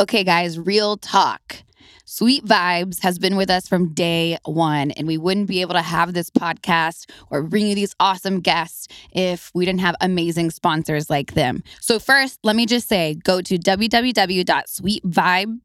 Okay, guys, real talk. Sweet Vibes has been with us from day one, and we wouldn't be able to have this podcast or bring you these awesome guests if we didn't have amazing sponsors like them. So, first, let me just say go to www.sweetvibe.com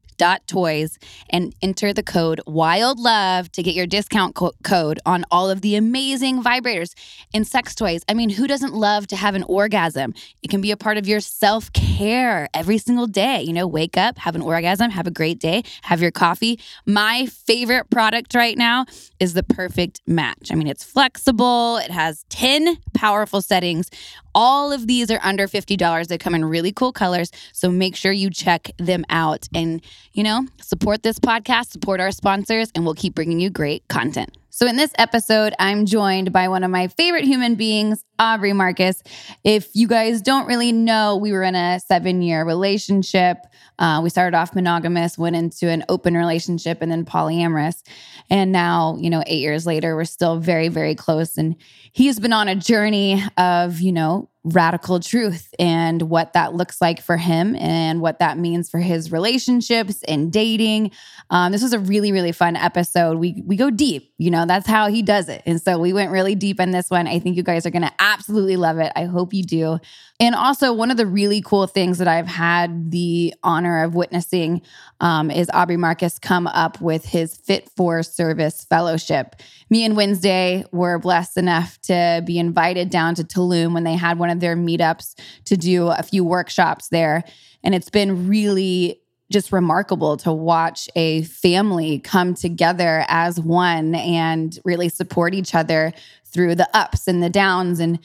toys and enter the code wild love to get your discount co- code on all of the amazing vibrators and sex toys. I mean who doesn't love to have an orgasm? It can be a part of your self-care every single day. You know wake up have an orgasm have a great day have your coffee. My favorite product right now is the perfect match. I mean it's flexible. It has 10 powerful settings all of these are under $50 they come in really cool colors so make sure you check them out and you know, support this podcast, support our sponsors, and we'll keep bringing you great content. So, in this episode, I'm joined by one of my favorite human beings, Aubrey Marcus. If you guys don't really know, we were in a seven year relationship. Uh, we started off monogamous, went into an open relationship, and then polyamorous. And now, you know, eight years later, we're still very, very close. And he's been on a journey of, you know, radical truth and what that looks like for him and what that means for his relationships and dating. Um, this was a really, really fun episode. We we go deep, you know, that's how he does it. And so we went really deep in this one. I think you guys are gonna absolutely love it. I hope you do. And also, one of the really cool things that I've had the honor of witnessing um, is Aubrey Marcus come up with his Fit for Service Fellowship. Me and Wednesday were blessed enough to be invited down to Tulum when they had one of their meetups to do a few workshops there. And it's been really just remarkable to watch a family come together as one and really support each other through the ups and the downs and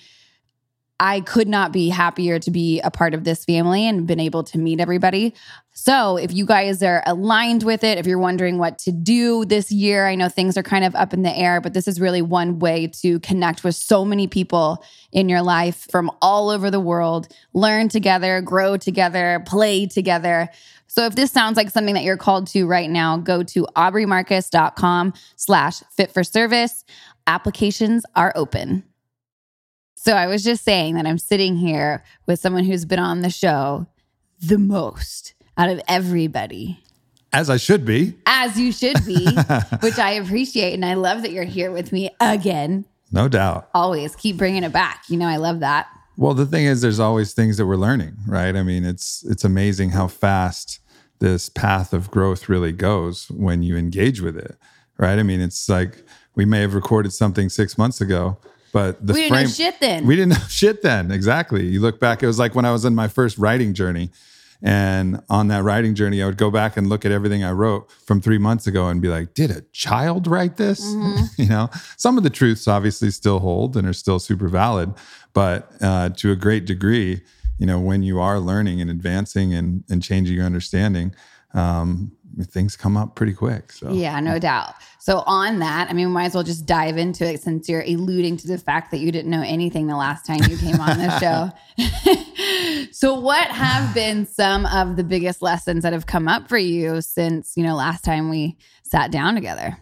I could not be happier to be a part of this family and been able to meet everybody. So, if you guys are aligned with it, if you're wondering what to do this year, I know things are kind of up in the air, but this is really one way to connect with so many people in your life from all over the world, learn together, grow together, play together. So if this sounds like something that you're called to right now, go to aubreymarcus.com slash fit for service. Applications are open. So I was just saying that I'm sitting here with someone who's been on the show the most out of everybody. As I should be. As you should be, which I appreciate. And I love that you're here with me again. No doubt. Always keep bringing it back. You know, I love that. Well, the thing is, there's always things that we're learning, right? I mean, it's it's amazing how fast this path of growth really goes when you engage with it, right? I mean, it's like we may have recorded something six months ago, but the we didn't know shit then. We didn't know shit then. Exactly. You look back, it was like when I was in my first writing journey. And on that writing journey, I would go back and look at everything I wrote from three months ago and be like, did a child write this? Mm-hmm. you know, some of the truths obviously still hold and are still super valid. But uh, to a great degree, you know, when you are learning and advancing and, and changing your understanding, um, things come up pretty quick. So yeah, no doubt. So on that, I mean, we might as well just dive into it since you're alluding to the fact that you didn't know anything the last time you came on the show. so what have been some of the biggest lessons that have come up for you since, you know, last time we sat down together?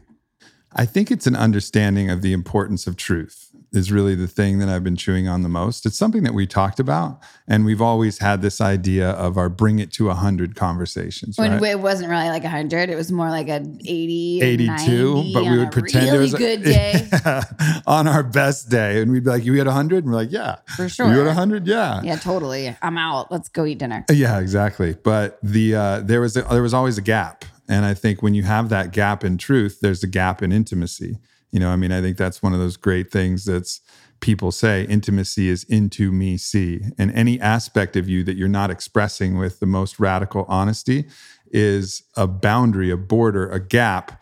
I think it's an understanding of the importance of truth is really the thing that I've been chewing on the most. It's something that we talked about, and we've always had this idea of our bring it to 100 conversations. When right? it wasn't really like 100, it was more like an 80, 82, but we would pretend really it was a good day. on our best day. And we'd be like, You had 100? And we're like, Yeah. For sure. You had 100? Yeah. Yeah, totally. I'm out. Let's go eat dinner. Yeah, exactly. But the uh, there was a, there was always a gap. And I think when you have that gap in truth, there's a gap in intimacy. You know, I mean, I think that's one of those great things that's people say intimacy is into me see. And any aspect of you that you're not expressing with the most radical honesty is a boundary, a border, a gap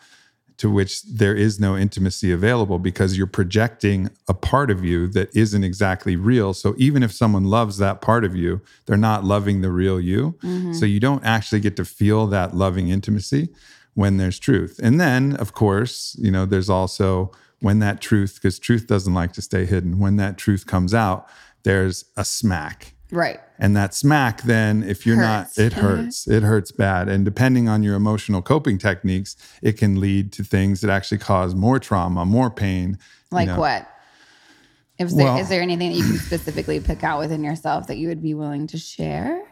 to which there is no intimacy available because you're projecting a part of you that isn't exactly real. So even if someone loves that part of you, they're not loving the real you. Mm-hmm. So you don't actually get to feel that loving intimacy when there's truth. And then, of course, you know, there's also when that truth, because truth doesn't like to stay hidden, when that truth comes out, there's a smack. Right. And that smack, then, if you're hurts. not, it mm-hmm. hurts. it hurts bad. And depending on your emotional coping techniques, it can lead to things that actually cause more trauma, more pain. Like you know. what? Is there, well, is there anything that you can specifically pick out within yourself that you would be willing to share?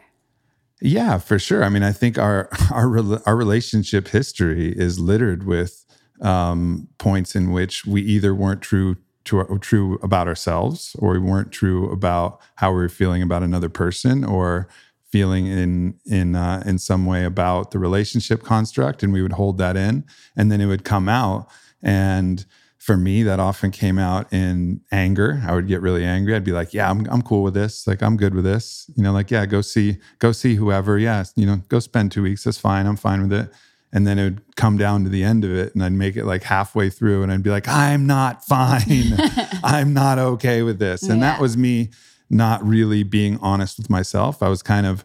Yeah, for sure. I mean, I think our our our relationship history is littered with um, points in which we either weren't true to our, true about ourselves, or we weren't true about how we were feeling about another person, or feeling in in uh, in some way about the relationship construct, and we would hold that in, and then it would come out and for me, that often came out in anger. I would get really angry. I'd be like, "Yeah, I'm I'm cool with this. Like, I'm good with this. You know, like, yeah, go see go see whoever. Yeah, you know, go spend two weeks. That's fine. I'm fine with it." And then it would come down to the end of it, and I'd make it like halfway through, and I'd be like, "I'm not fine. I'm not okay with this." And Yeah. that was me not really being honest with myself. I was kind of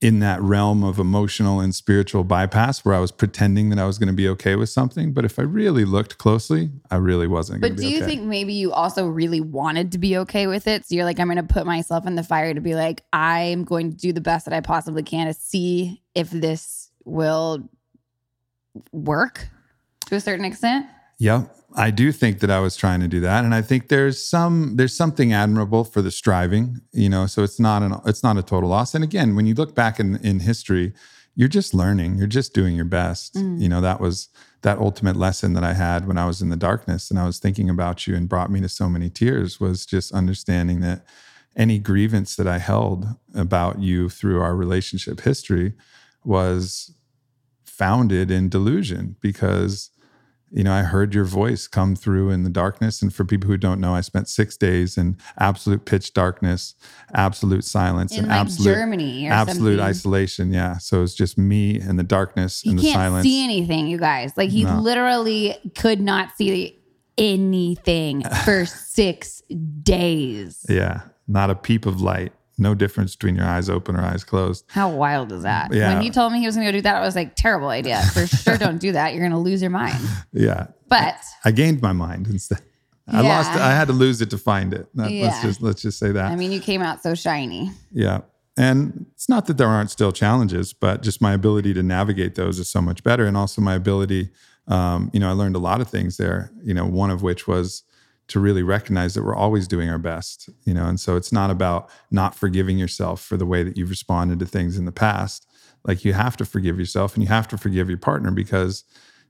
in that realm of emotional and spiritual bypass where I was pretending that I was going to be okay with something. But if I really looked closely, I really wasn't going But to be do you okay. think maybe you also really wanted to be okay with it? So you're like, I'm going to put myself in the fire to be like, I'm going to do the best that I possibly can to see if this will work to a certain extent. Yeah, I do think that I was trying to do that, and I think there's some there's something admirable for the striving, you know. So it's not an it's not a total loss. And again, when you look back in in history, you're just learning, you're just doing your best. Mm. You know, that was that ultimate lesson that I had when I was in the darkness and I was thinking about you and brought me to so many tears was just understanding that any grievance that I held about you through our relationship history was founded in delusion because you know, I heard your voice come through in the darkness. And for people who don't know, I spent six days in absolute pitch darkness, absolute silence, In and like absolute Germany absolute something. isolation. Yeah. So it's just me and the darkness He and the can't silence. see anything, you guys. Like he No. literally could not see anything for six days. yeah. Not a peep of light. No difference between your eyes open or eyes closed. How wild is that? Yeah. When he told me he was going to go do that, I was like, terrible idea. For sure, don't do that. You're going to lose your mind. Yeah. But I gained my mind instead. I Yeah. lost. I had to lose it to find it. That- Yeah. Let's just let's just say that. I mean, you came out so shiny. Yeah. And it's not that there aren't still challenges, but just my ability to navigate those is so much better. And also my ability, um, you know, I learned a lot of things there, you know, one of which was to really recognize that we're always doing our best, you know, and so it's not about not forgiving yourself for the way that you've responded to things in the past. Like you have to forgive yourself and you have to forgive your partner because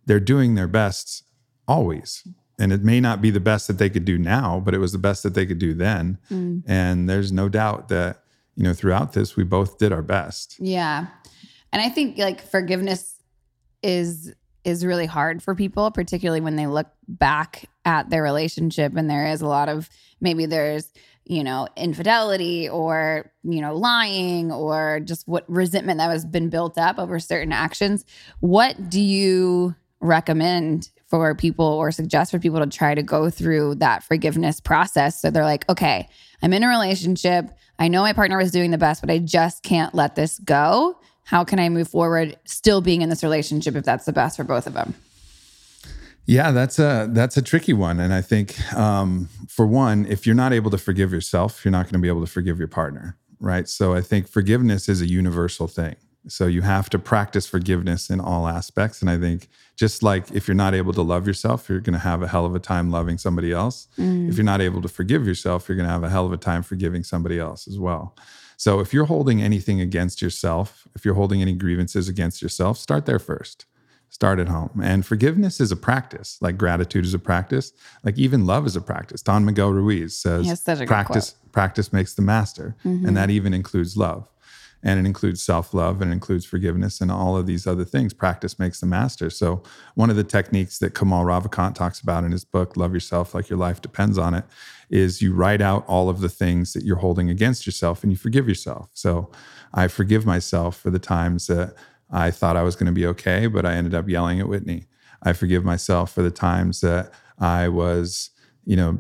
they're doing their best always. And it may not be the best that they could do now, but it was the best that they could do then. Mm. And there's no doubt that, you know, throughout this, we both did our best. Yeah. And I think like forgiveness is is really hard for people, particularly when they look back at their relationship and there is a lot of maybe there's, you know, infidelity or, you know, lying or just what resentment that has been built up over certain actions. What do you recommend for people or suggest for people to try to go through that forgiveness process so they're like, okay, I'm in a relationship. I know my partner was doing the best, but I just can't let this go. How can I move forward still being in this relationship if that's the best for both of them? Yeah, that's a that's a tricky one, and I think um, for one, if you're not able to forgive yourself, you're not going to be able to forgive your partner, right? So I think forgiveness is a universal thing. So you have to practice forgiveness in all aspects, and I think just like if you're not able to love yourself, you're going to have a hell of a time loving somebody else. If you're not able to forgive yourself, you're going to have a hell of a time forgiving somebody else as well. So if you're holding anything against yourself, if you're holding any grievances against yourself, start there first start at home. And forgiveness is a practice, like gratitude is a practice, like even love is a practice. Don Miguel Ruiz says, He has such a good practice, practice makes the master. And mm-hmm. that even includes love. And it includes self love and it includes forgiveness and all of these other things. Practice makes the master. So, one of the techniques that Kamal Ravikant talks about in his book, Love Yourself Like Your Life Depends on It, is you write out all of the things that you're holding against yourself and you forgive yourself. So, I forgive myself for the times that I thought I was going to be okay, but I ended up yelling at Whitney. I forgive myself for the times that I was, you know,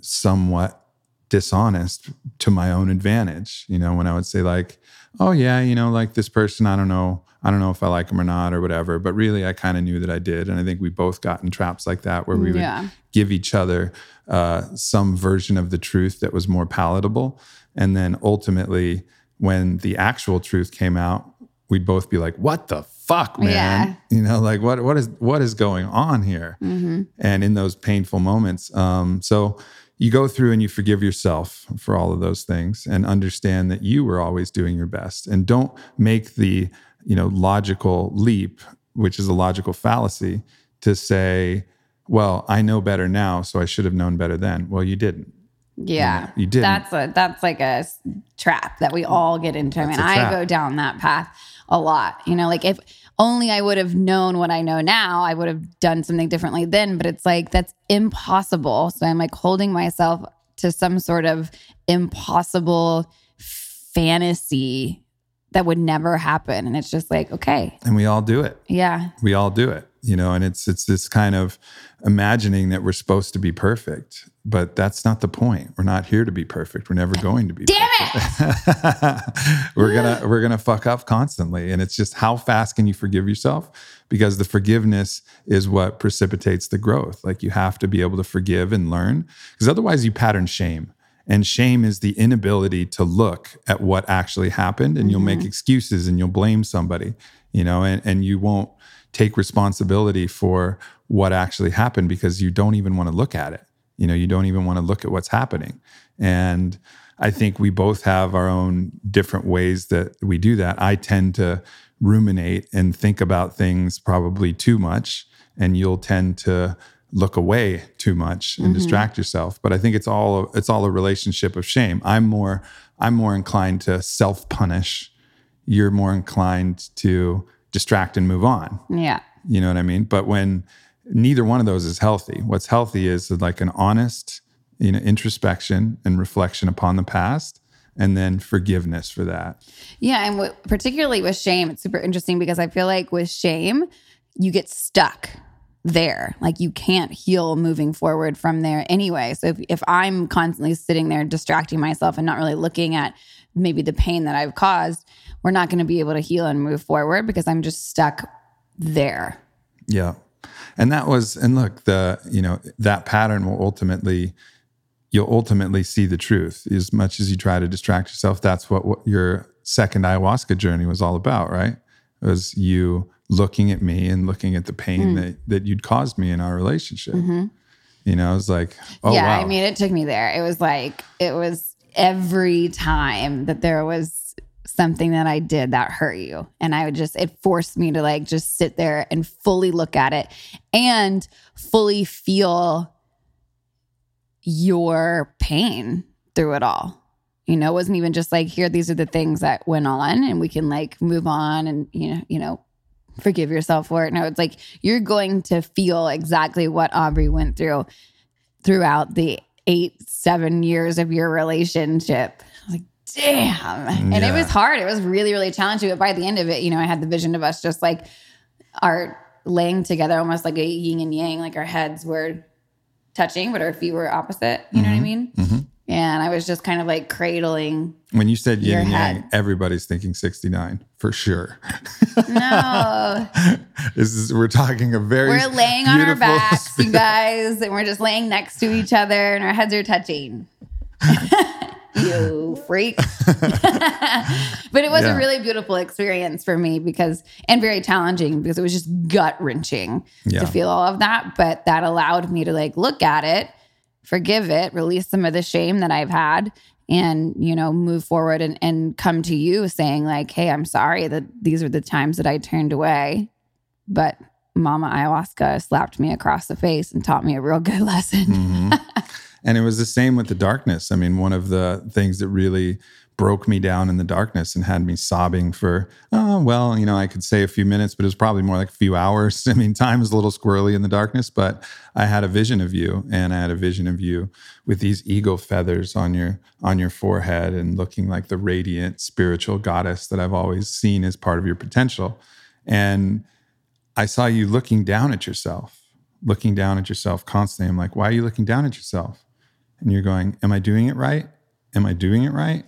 somewhat dishonest to my own advantage. You know, when I would say like, "Oh yeah, you know, like this person, I don't know, I don't know if I like him or not or whatever," but really I kind of knew that I did, and I think we both got in traps like that where we would Yeah. give each other uh, some version of the truth that was more palatable, and then ultimately, when the actual truth came out, we'd both be like, "What the fuck, man?" Yeah. You know, like what what is what is going on here? Mm-hmm. and in those painful moments. Um, so, you go through and you forgive yourself for all of those things and understand that you were always doing your best and don't make the you know logical leap which is a logical fallacy to say well i know better now so i should have known better then well you didn't Yeah. you didn't. That's a that's like a trap that we all get into. I mean, That's I go down that path a lot. You know, like if only I would have known what I know now, I would have done something differently then, but it's like that's impossible. So I'm like holding myself to some sort of impossible fantasy that would never happen and it's just like, okay. and we all do it Yeah. we all do it you know and it's it's this kind of imagining that we're supposed to be perfect but that's not the point. We're not here to be perfect. We're never going to be Damn it. we're gonna we're gonna fuck up constantly and it's just how fast can you forgive yourself? Because the forgiveness is what precipitates the growth. Like you have to be able to forgive and learn because otherwise you pattern shame and shame is the inability to look at what actually happened and you'll make mm-hmm. excuses and you'll blame somebody you know and, and you won't take responsibility for what actually happened because you don't even want to look at it you know you don't even want to look at what's happening and I think we both have our own different ways that we do that. I tend to ruminate and think about things probably too much, and you'll tend to look away too much and mm-hmm. distract yourself. But I think it's all it's all a relationship of shame. I'm more I'm more inclined to self punish. You're more inclined to distract and move on. Yeah. You know what I mean? But when neither one of those is healthy, what's healthy is like an honest, you know, introspection and reflection upon the past and then forgiveness for that. Yeah, and what, particularly with shame, it's super interesting because I feel like with shame, you get stuck there. Like you can't heal moving forward from there anyway. So if, if I'm constantly sitting there distracting myself and not really looking at maybe the pain that I've caused, we're not going to be able to heal and move forward because I'm just stuck there. Yeah. And that was and look, the, you know, that pattern will ultimately you'll ultimately see the truth as much as you try to distract yourself. That's what, what your second ayahuasca journey was all about, right? It was you looking at me and looking at the pain mm. that, that you'd caused me in our relationship. Mm-hmm. You know, I was like, oh, yeah, wow. I mean, it took me there. It was like, it was every time that there was something that I did that hurt you. And I would just, it forced me to like just sit there and fully look at it and fully feel your pain through it all. You know, it wasn't even just like, here, these are the things that went on and we can like move on and, you know, you know, forgive yourself for it. No, it's like you're going to feel exactly what Aubrey went through throughout the eight, seven years of your relationship. I was like, damn. And it was hard. It was really, really challenging. But by the end of it, you know, I had the vision of us just like our laying together almost like a yin and yang, like our heads were touching, but our feet were opposite. You know what I mean? Mhm. And I was just kind of like cradling. When you said yin and yang, head. everybody's thinking 69 for sure. No, this is we're talking a very we're laying on our backs, spe- you guys, and we're just laying next to each other and our heads are touching. you freak. but it was Yeah. a really beautiful experience for me because, and very challenging because it was just gut wrenching Yeah. to feel all of that. But that allowed me to like look at it, forgive it, release some of the shame that I've had. And, you know, move forward and, and come to you saying, like, hey, I'm sorry that these are the times that I turned away. But Mama Ayahuasca slapped me across the face and taught me a real good lesson. Mhm. and it was the same with the darkness. I mean, one of the things that really broke me down in the darkness and had me sobbing for, oh, well, you know, I could say a few minutes, but it was probably more like a few hours. I mean, time is a little squirrely in the darkness, but I had a vision of you and I had a vision of you with these eagle feathers on your on your forehead and looking like the radiant spiritual goddess that I've always seen as part of your potential. And I saw you looking down at yourself, looking down at yourself constantly. I'm like, why are you looking down at yourself? And you're going, Am I doing it right? Am I doing it right?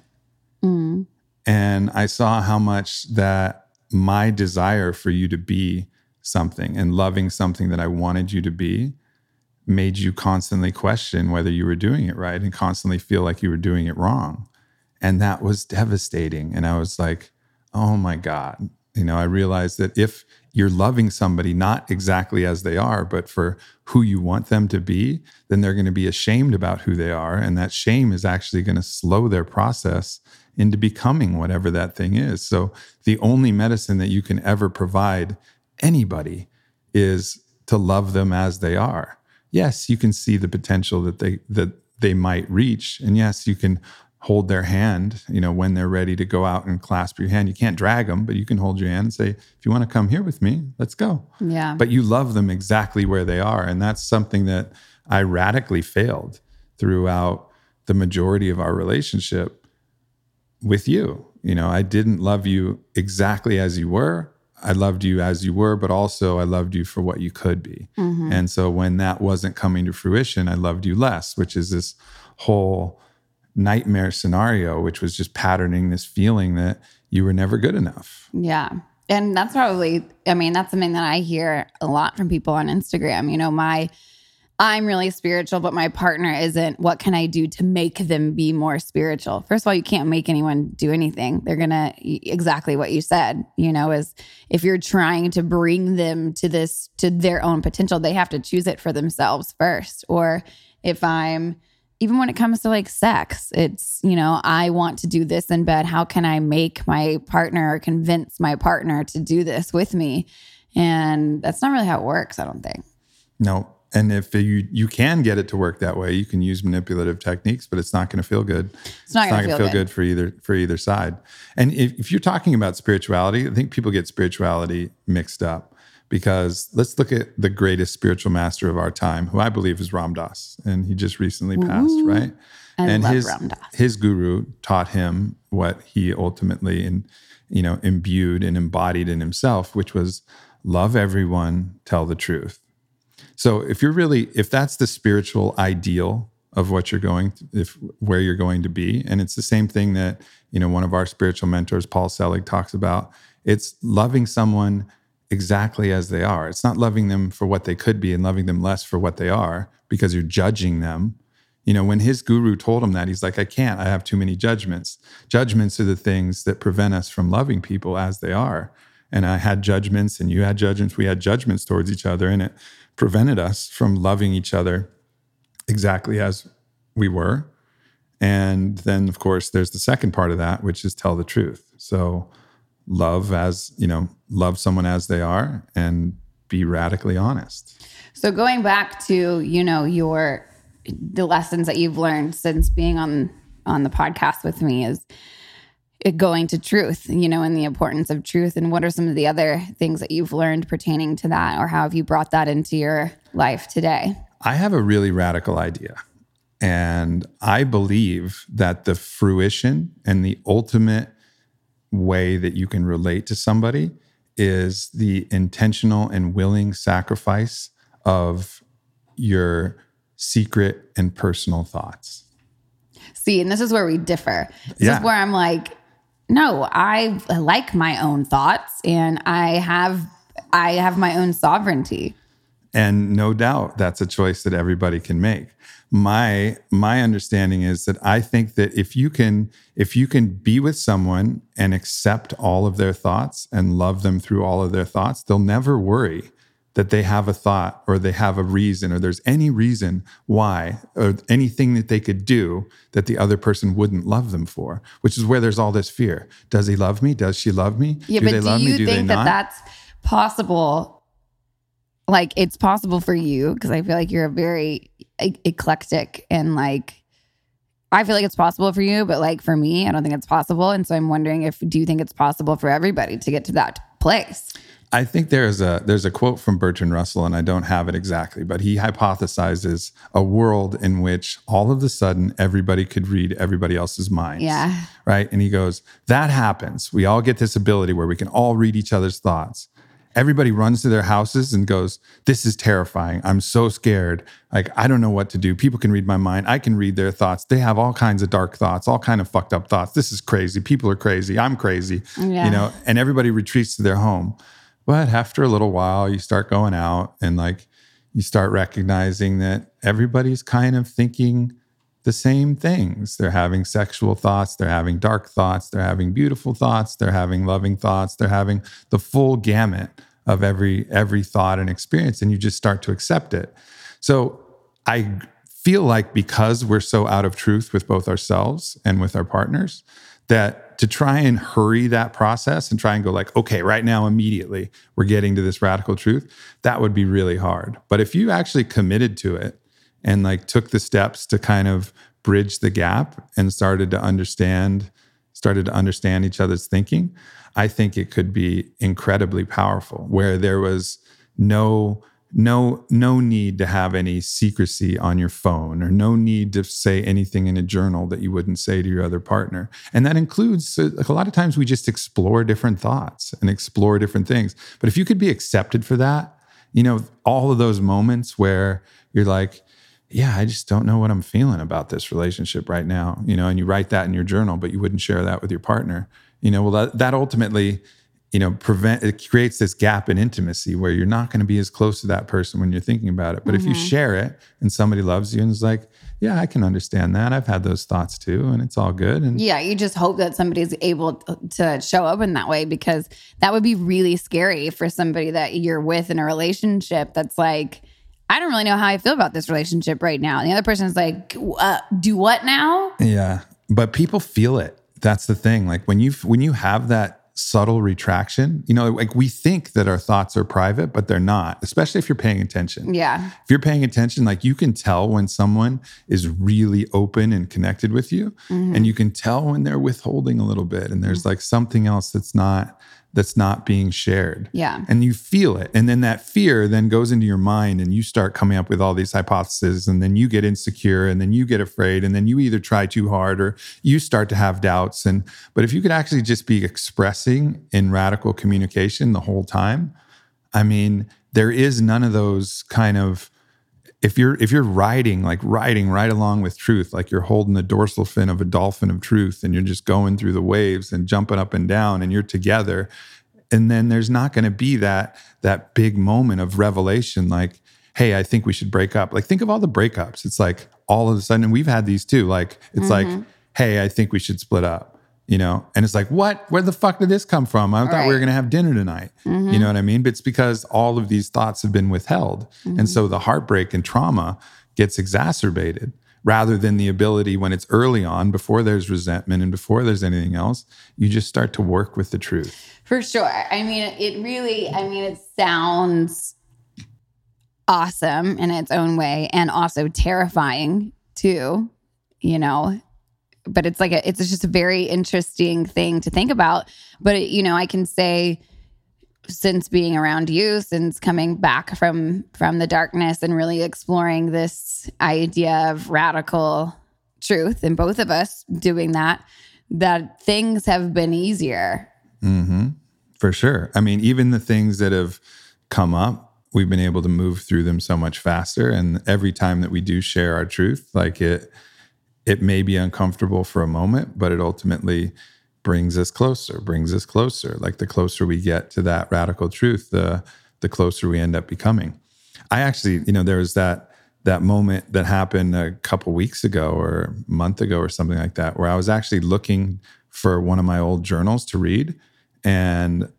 Mm. And I saw how much that my desire for you to be something and loving something that I wanted you to be made you constantly question whether you were doing it right and constantly feel like you were doing it wrong. And that was devastating. And I was like, oh my God. You know, I realized that if you're loving somebody not exactly as they are, but for who you want them to be, then they're going to be ashamed about who they are. And that shame is actually going to slow their process into becoming whatever that thing is. So the only medicine that you can ever provide anybody is to love them as they are. Yes, you can see the potential that they that they might reach. And yes, you can hold their hand, you know, when they're ready to go out and clasp your hand. You can't drag them, but you can hold your hand and say, if you want to come here with me, let's go. Yeah. But you love them exactly where they are. And that's something that I radically failed throughout the majority of our relationship with you. You know, I didn't love you exactly as you were. I loved you as you were, but also I loved you for what you could be. Mm-hmm. And so when that wasn't coming to fruition, I loved you less, which is this whole nightmare scenario, which was just patterning this feeling that you were never good enough. Yeah. And that's probably, I mean, that's something that I hear a lot from people on Instagram. You know, my, I'm really spiritual, but my partner isn't. What can I do to make them be more spiritual? First of all, you can't make anyone do anything. They're going to, exactly what you said, you know, is if you're trying to bring them to this, to their own potential, they have to choose it for themselves first. Or if I'm, even when it comes to like sex, it's, you know, I want to do this in bed. How can I make my partner or convince my partner to do this with me? And that's not really how it works, I don't think. No. And if you you can get it to work that way, you can use manipulative techniques, but it's not going to feel good. It's not going to feel, feel good. for either for either side. And if, if you're talking about spirituality, I think people get spirituality mixed up because let's look at the greatest spiritual master of our time, who I believe is Ram Dass, and he just recently passed, right? I and his his guru taught him what he ultimately in you know imbued and embodied in himself, which was love everyone, tell the truth. So if you're really if that's the spiritual ideal of what you're going to, if where you're going to be and it's the same thing that you know one of our spiritual mentors Paul Selig talks about it's loving someone exactly as they are. It's not loving them for what they could be and loving them less for what they are because you're judging them. You know when his guru told him that he's like I can't. I have too many judgments. Judgments are the things that prevent us from loving people as they are. And I had judgments and you had judgments. We had judgments towards each other and it prevented us from loving each other exactly as we were. And then, of course, there's the second part of that, which is tell the truth. So, love as, you know, love someone as they are and be radically honest. So going back to, you know, your the lessons that you've learned since being on on the podcast with me is it going to truth, you know, and the importance of truth and what are some of the other things that you've learned pertaining to that or how have you brought that into your life today? I have a really radical idea. And I believe that the fruition and the ultimate way that you can relate to somebody is the intentional and willing sacrifice of your secret and personal thoughts. See, and this is where we differ. This Yeah. is where I'm like, no, I like my own thoughts and I have I have my own sovereignty. and no doubt that's a choice that everybody can make my my understanding is that i think that if you can if you can be with someone and accept all of their thoughts and love them through all of their thoughts they'll never worry that they have a thought or they have a reason or there's any reason why or anything that they could do that the other person wouldn't love them for which is where there's all this fear. Does he love me? Does she love me? Yeah, do but they do love you me do think that not? that's possible? Like it's possible for you because I feel like you're a very e- eclectic and like I feel like it's possible for you, but like for me, I don't think it's possible. And so I'm wondering if do you think it's possible for everybody to get to that place? I think there's a there's a quote from Bertrand Russell, and I don't have it exactly, but he hypothesizes a world in which all of a sudden everybody could read everybody else's minds. Yeah. Right. And he goes, that happens. We all get this ability where we can all read each other's thoughts. Everybody runs to their houses and goes, This is terrifying. I'm so scared. Like, I don't know what to do. People can read my mind. I can read their thoughts. They have all kinds of dark thoughts, all kind of fucked up thoughts. This is crazy. People are crazy. I'm crazy. Yeah. You know, and everybody retreats to their home. But after a little while, you start going out and like you start recognizing that everybody's kind of thinking the same things. They're having sexual thoughts, they're having dark thoughts, they're having beautiful thoughts, they're having loving thoughts, they're having the full gamut of every every thought and experience and you just start to accept it. So I feel like because we're so out of truth with both ourselves and with our partners that to try and hurry that process and try and go like okay right now immediately we're getting to this radical truth that would be really hard but if you actually committed to it and like took the steps to kind of bridge the gap and started to understand started to understand each other's thinking i think it could be incredibly powerful where there was no no no need to have any secrecy on your phone or no need to say anything in a journal that you wouldn't say to your other partner. And that includes like a lot of times we just explore different thoughts and explore different things. But if you could be accepted for that you know all of those moments where you're like yeah i just don't know what i'm feeling about this relationship right now you know and you write that in your journal but you wouldn't share that with your partner you know well that, that ultimately you know prevent it creates this gap in intimacy where you're not going to be as close to that person when you're thinking about it but mm-hmm. if you mm-hmm. share it and somebody loves you and is like yeah i can understand that i've had those thoughts too and it's all good and yeah you just hope that somebody's able to show up in that way because that would be really scary for somebody that you're with in a relationship that's like I don't really know how I feel about this relationship right now. And the other person's like, uh, do what now? Yeah. But people feel it. That's the thing. Like when you when you have that subtle retraction. You know, like we think that our thoughts are private, but they're not, especially if you're paying attention. Yeah. If you're paying attention, like you can tell when someone is really open and connected with you, mm-hmm. and you can tell when they're withholding a little bit and there's mm-hmm. like something else that's not that's not being shared. Yeah. And you feel it. And then that fear then goes into your mind and you start coming up with all these hypotheses and then you get insecure and then you get afraid and then you either try too hard or you start to have doubts and but if you could actually just be expressing in radical communication the whole time, I mean, there is none of those kind of if you're if you're riding like riding right along with truth like you're holding the dorsal fin of a dolphin of truth and you're just going through the waves and jumping up and down and you're together and then there's not going to be that that big moment of revelation like hey i think we should break up. Like think of all the breakups. It's like all of a sudden and we've had these too like it's mm-hmm. like hey i think we should split up you know? And it's like what? Where the fuck did this come from? I thought right. we were going to have dinner tonight. Mm-hmm. you know what i mean? But it's because all of these thoughts have been withheld. Mm-hmm. and so the heartbreak and trauma gets exacerbated rather than the ability when it's early on before there's resentment and before there's anything else you just start to work with the truth. For sure. I mean it really i mean it sounds awesome in its own way and also terrifying too you know but it's like a, it's just a very interesting thing to think about. But it, you know, I can say since being around you, since coming back from from the darkness and really exploring this idea of radical truth, and both of us doing that, that things have been easier. Mm-hmm. For sure. I mean, even the things that have come up, we've been able to move through them so much faster. And every time that we do share our truth, like it it may be uncomfortable for a moment, but it ultimately brings us closer, brings us closer. Like the closer we get to that radical truth, the the closer we end up becoming. I actually, you know, there was that that moment that happened a couple weeks ago or a month ago or something like that, where I was actually looking for one of my old journals to read, and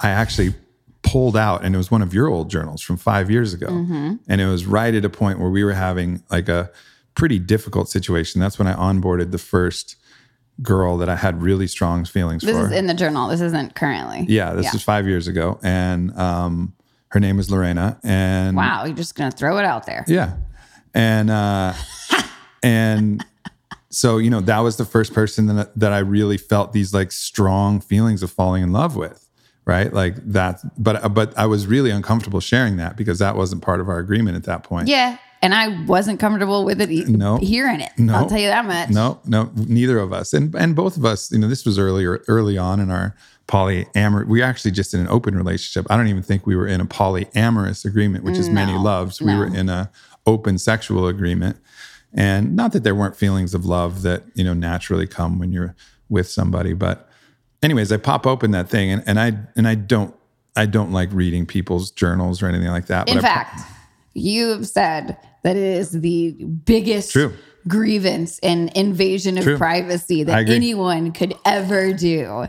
I actually pulled out, and it was one of your old journals from five years ago, mm-hmm. and it was right at a point where we were having like a pretty difficult situation. That's when I onboarded the first girl that I had really strong feelings this for. This is in the journal. This isn't currently. Yeah, this yeah. is five years ago, and um, her name is Lorena. And wow, you're just gonna throw it out there. Yeah, and uh, and so you know that was the first person that that I really felt these like strong feelings of falling in love with. Right, like that, but but I was really uncomfortable sharing that because that wasn't part of our agreement at that point. Yeah, and I wasn't comfortable with it. E- no, hearing it. No, I'll tell you that much. No, no, neither of us, and and both of us. You know, this was earlier, early on in our polyamorous. We actually just in an open relationship. I don't even think we were in a polyamorous agreement, which is no, many loves. We no. were in a open sexual agreement, and not that there weren't feelings of love that you know naturally come when you're with somebody, but anyways, I pop open that thing, and and I and I don't I don't like reading people's journals or anything like that. In fact. I, You've said that is the biggest True. grievance and invasion of True. privacy that anyone could ever do.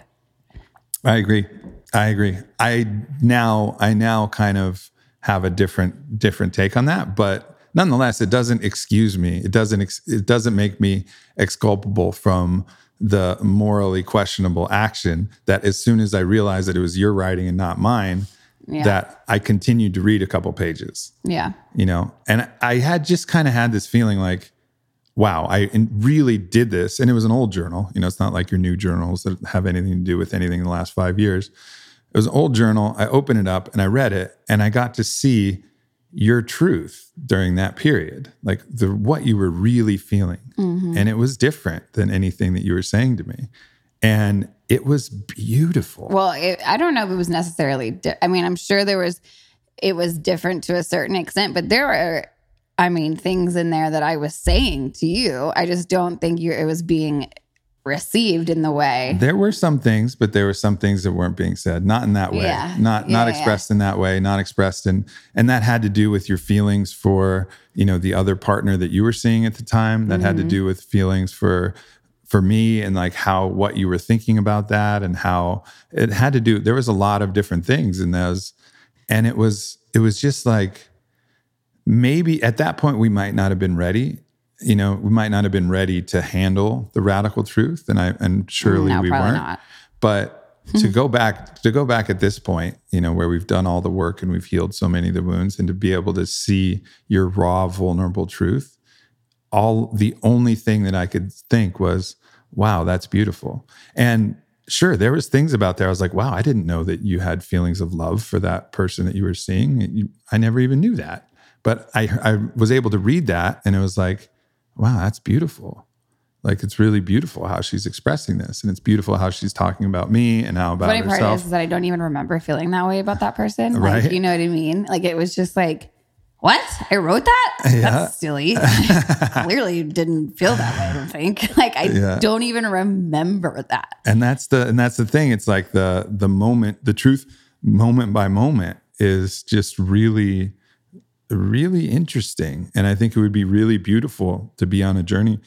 I agree. I agree. I now I now kind of have a different different take on that, but nonetheless, it doesn't excuse me. It doesn't ex- it doesn't make me exculpable from the morally questionable action that as soon as I realized that it was your writing and not mine, Yeah. that I continued to read a couple pages. Yeah. you know and i had just kind of had this feeling like wow i really did this. And it was an old journal. You know it's not like your new journals that have anything to do with anything in the last five years. It was an old journal. I opened it up and i read it and i got to see your truth during that period like the what you were really feeling. Mm-hmm. And it was different than anything that you were saying to me. And it was beautiful Well, it, I don't know if it was necessarily. Di- I mean, I'm sure there was. It was different to a certain extent, but there are. I mean, things in there that I was saying to you. I just don't think you. It was being received in the way. There were some things, but there were some things that weren't being said, not in that way, Yeah. not Yeah, not yeah. expressed in that way, not expressed in, and that had to do with your feelings for you know the other partner that you were seeing at the time. That had to Mm-hmm. do with feelings for for me and like how what you were thinking about that and how it had to do. There was a lot of different things in those, and it was it was just like maybe at that point we might not have been ready you know we might not have been ready to handle the radical truth and i and surely no, we weren't not. but to hmm. go back to go back at this point you know where we've done all the work and we've healed so many of the wounds and to be able to see your raw vulnerable truth all the only thing that i could think was wow that's beautiful and sure there was things about there i was like wow i didn't know that you had feelings of love for that person that you were seeing i never even knew that but i i was able to read that and it was like wow that's beautiful like it's really beautiful how she's expressing this and it's beautiful how she's talking about me and how about funny part herself is, is that I don't even remember feeling that way about that person. Right. Like, you know what I mean? Like it was just like, what? I wrote that? Yeah. That's silly. Clearly didn't feel that way, I don't think. Like I Yeah. don't even remember that. and that's the and that's the thing it's like the the moment the truth moment by moment is just really really interesting and i think it would be really beautiful to be on a journey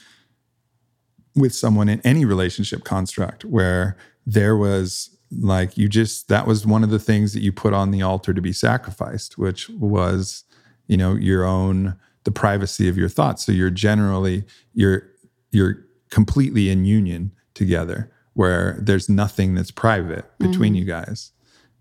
with someone in any relationship construct where there was like you just that was one of the things that you put on the altar to be sacrificed which was you know your own the privacy of your thoughts. So you're generally you're you're completely in union together where there's nothing that's private between mm-hmm. you guys.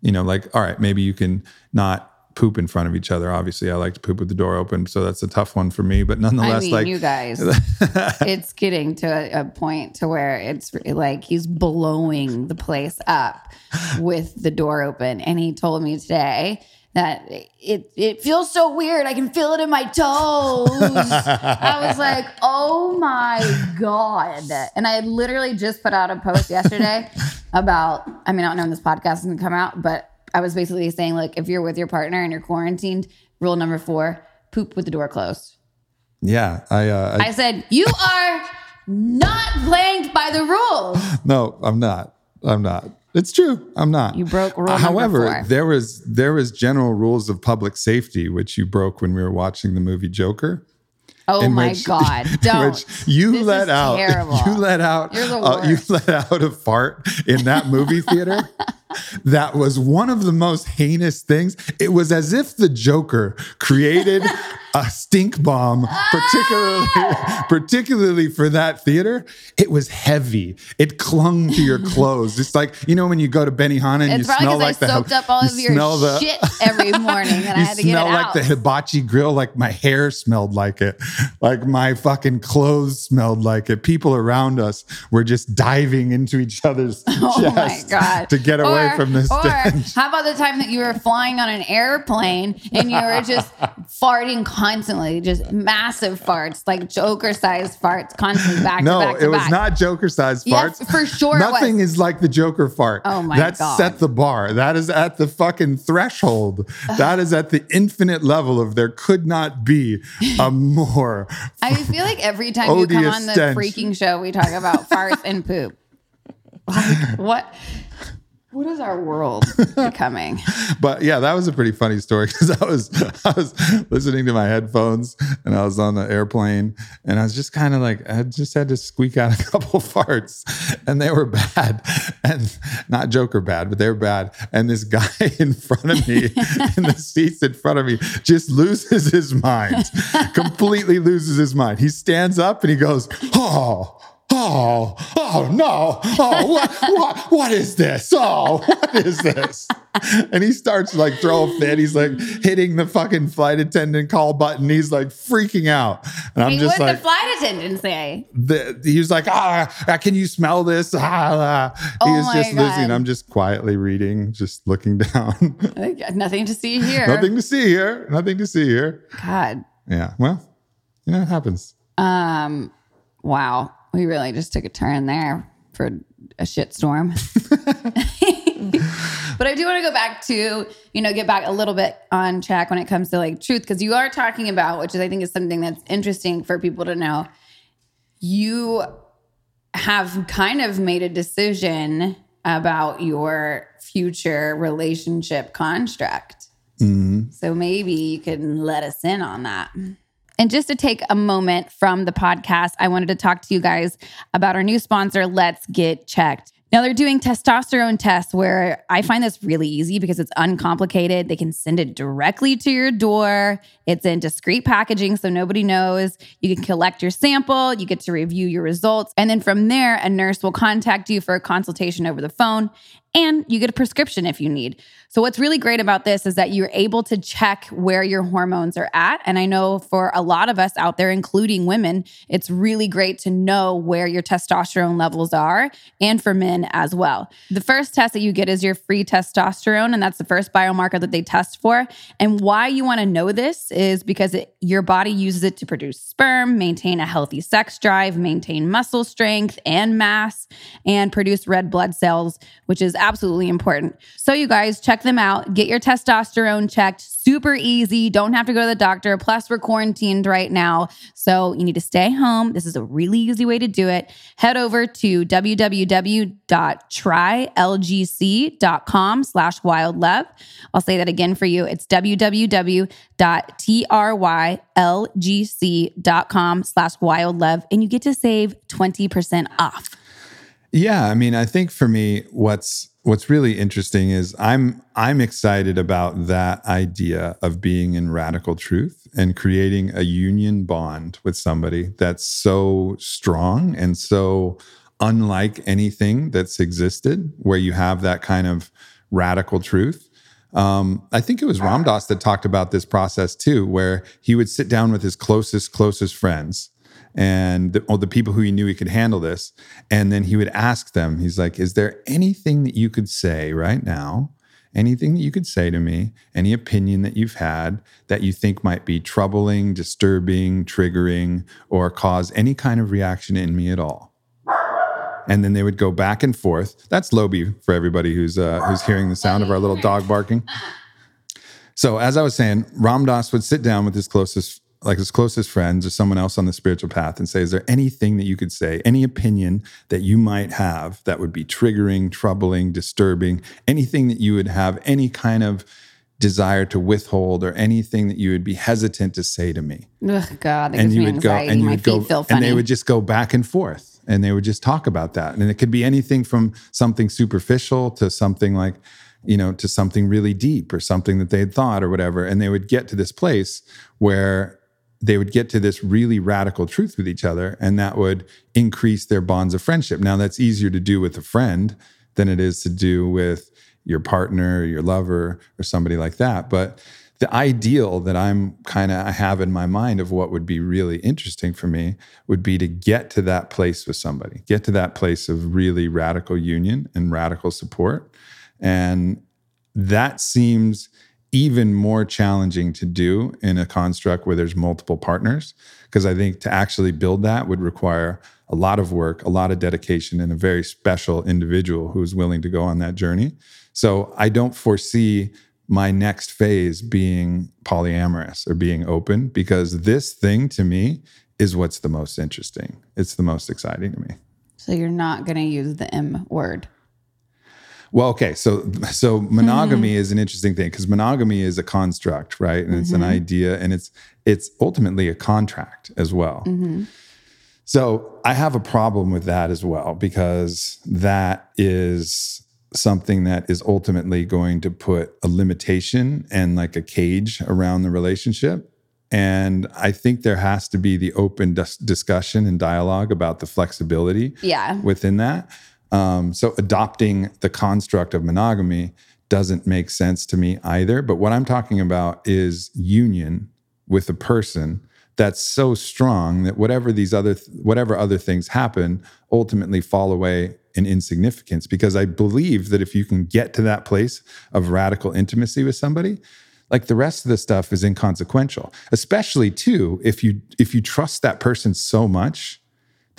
You know like all right maybe you can not poop in front of each other. Obviously i like to poop with the door open so that's a tough one for me but I nonetheless mean, like you guys, it's getting to a, a point to where it's like he's blowing the place up with the door open. And he told me today that it it feels so weird. I can feel it in my toes. I was like, oh my god! And I literally just put out a post yesterday about. I mean, I don't know when this podcast is gonna come out, but I was basically saying like, if you're with your partner and you're quarantined, rule number four: poop with the door closed. yeah i uh I, I said, You are not playing by the rules. no i'm not i'm not it's true i'm not You broke rule number however there was there was general rules of public safety which you broke when we were watching the movie joker Oh my which- God. Don't. which you This let out terrible. you let out uh, you let out a fart in that movie theater that was one of the most heinous things it was as if the joker created a stink bomb particularly ah! particularly for that theater it was heavy it clung to your clothes it's like you know when you go to Benihana and It's you smell like I the soaked up all of your smell the- shit every morning and I you had to get it smell like out. the hibachi grill, like my hair smelled like it, like my fucking clothes smelled like it. People around us were just diving into each other's Oh my chest god! to get away Or- from this Or stench. how about the time that you were flying on an airplane and you were just farting constantly, just massive farts, like Joker-sized farts, constantly back No, to back to it was back. not Joker sized Yes, farts. for sure Nothing is like the Joker fart. Oh my That's God. set the bar. That is at the fucking threshold. that is at the infinite level of there could not be a more I feel like every time you come on the stench. freaking show, we talk about farts and poop. Like, what? What is our world becoming? but yeah, that was a pretty funny story because I was I was listening to my headphones and I was on the airplane and I was just kind of like I just had to squeak out a couple farts and they were bad and not Joker bad, but they were bad. And this guy in front of me in the seats in front of me just loses his mind, completely loses his mind. He stands up and he goes, "Oh." Oh, oh no, oh, what, what, what is this? Oh, what is this? And he starts like throw a fit. He's like hitting the fucking flight attendant call button. He's like freaking out. And I'm Hey, just what like, the flight attendant say? the, he was like, ah, ah, can you smell this? Ah, ah. He Oh was just. God. I'm just quietly reading, just looking down. Nothing to see here. Nothing to see here. Nothing to see here. God. Yeah. Well, you know, it happens. Um. Wow. We really just took a turn there for a shitstorm. but I do want to go back to, you know, get back a little bit on track when it comes to like truth, because you are talking about, which is I think is something that's interesting for people to know. You have kind of made a decision about your future relationship construct. Mm-hmm. So maybe you can let us in on that. And just to take a moment from the podcast, I wanted to talk to you guys about our new sponsor, Let's Get Checked. Now, they're doing testosterone tests where I find this really easy because it's uncomplicated. They can send it directly to your door. It's in discreet packaging so nobody knows. You can collect your sample, you get to review your results. And then from there, a nurse will contact you for a consultation over the phone and you get a prescription if you need. So, what's really great about this is that you're able to check where your hormones are at. And I know for a lot of us out there, including women, it's really great to know where your testosterone levels are, and for men as well. The first test that you get is your free testosterone, and that's the first biomarker that they test for. And why you want to know this is because it, your body uses it to produce sperm, maintain a healthy sex drive, maintain muscle strength and mass, and produce red blood cells, which is absolutely important. So, you guys, check them out. Get your testosterone checked. Super easy. Don't have to go to the doctor. Plus, we're quarantined right now. So, you need to stay home. This is a really easy way to do it. Head over to www.trylgc.com slash wild love. I'll say that again for you. It's www.trylgc.com slash wild love. And you get to save 20% off. Yeah, I mean, I think for me, what's what's really interesting is I'm I'm excited about that idea of being in radical truth and creating a union bond with somebody that's so strong and so unlike anything that's existed, where you have that kind of radical truth. Um, I think it was Ram Dass that talked about this process too, where he would sit down with his closest, closest friends and the, the people who he knew he could handle this. And then he would ask them, he's like, Is there anything that you could say right now? Anything that you could say to me, any opinion that you've had that you think might be troubling, disturbing, triggering, or cause any kind of reaction in me at all? and then they would go back and forth. That's Lobi for everybody who's uh, who's hearing the sound of our little dog barking. So as I was saying, Ram Dass would sit down with his closest like his closest friends or someone else on the spiritual path and say, Is there anything that you could say, any opinion that you might have that would be triggering, troubling, disturbing, anything that you would have any kind of desire to withhold or anything that you would be hesitant to say to me? Ugh, God, and you would go and you My would go feel funny. and they would just go back and forth and they would just talk about that and it could be anything from something superficial to something like you know to something really deep or something that they had thought or whatever and they would get to this place where they would get to this really radical truth with each other and that would increase their bonds of friendship now that's easier to do with a friend than it is to do with your partner your lover or somebody like that but the ideal that I'm kind of I have in my mind of what would be really interesting for me would be to get to that place with somebody, get to that place of really radical union and radical support. And that seems even more challenging to do in a construct where there's multiple partners. Because I think to actually build that would require a lot of work, a lot of dedication, and a very special individual who's willing to go on that journey. So I don't foresee my next phase being polyamorous or being open because this thing to me is what's the most interesting. It's the most exciting to me. so you're not going to use the M word. Well, okay, so so monogamy hmm. is an interesting thing because monogamy is a construct, right? And it's an mm-hmm. idea, and it's it's ultimately a contract as well. Mm-hmm. So I have a problem with that as well because that is something that is ultimately going to put a limitation and like a cage around the relationship. And I think there has to be the open dis- discussion and dialogue about the flexibility Yeah. within that. Um, so adopting the construct of monogamy doesn't make sense to me either. But what I'm talking about is union with a person that's so strong that whatever these other whatever other things happen ultimately fall away in insignificance because i believe that if you can get to that place of radical intimacy with somebody like the rest of the stuff is inconsequential especially too if you if you trust that person so much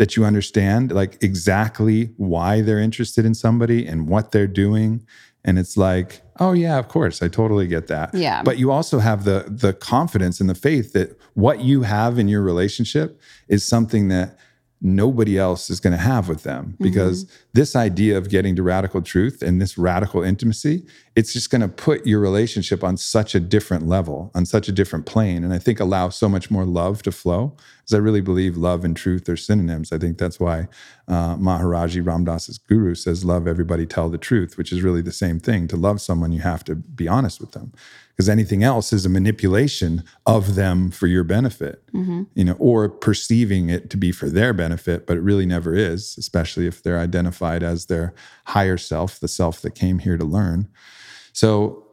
that you understand like exactly why they're interested in somebody and what they're doing and it's like oh yeah of course i totally get that Yeah. but you also have the the confidence and the faith that what you have in your relationship is something that nobody else is going to have with them because this idea of getting to radical truth and this radical intimacy it's just going to put your relationship on such a different level on such a different plane. And i think allow so much more love to flow because i really believe love and truth are synonyms. I think that's why uh, maharaji ram dass's guru says love everybody tell the truth which is really the same thing. To love someone you have to be honest with them because anything else is a manipulation of them for your benefit mm-hmm. you know or perceiving it to be for their benefit but it really never is especially if they're identified as their higher self the self that came here to learn. So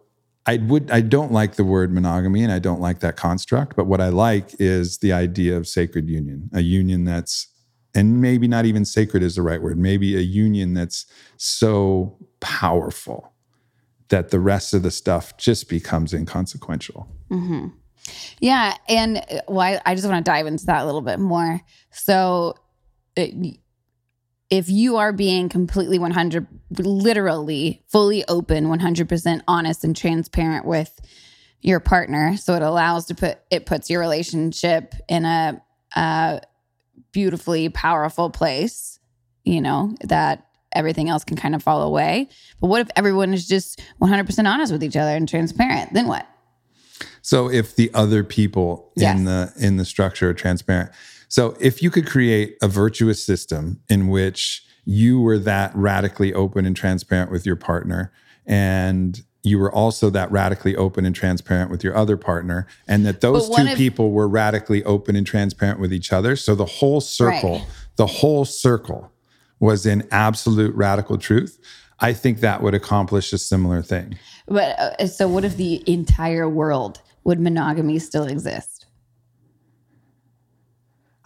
I would I don't like the word monogamy and I don't like that construct, but what I like is the idea of sacred union, a union that's and maybe not even sacred is the right word, maybe a union that's so powerful that the rest of the stuff just becomes inconsequential. Yeah, and uh, well, I, I just want to dive into that a little bit more. So, it, if you are being completely 100, literally fully open, 100% honest and transparent with your partner, so it allows to put it puts your relationship in a, a beautifully powerful place, you know, that everything else can kind of fall away. But what if everyone is just 100% honest with each other and transparent? Then what? So if the other people Yes. in the in the structure are transparent. So if you could create a virtuous system in which you were that radically open and transparent with your partner and you were also that radically open and transparent with your other partner and that those two if- people were radically open and transparent with each other so the whole circle Right. the whole circle was in absolute radical truth i think that would accomplish a similar thing But uh, so, what if the entire world would monogamy still exist?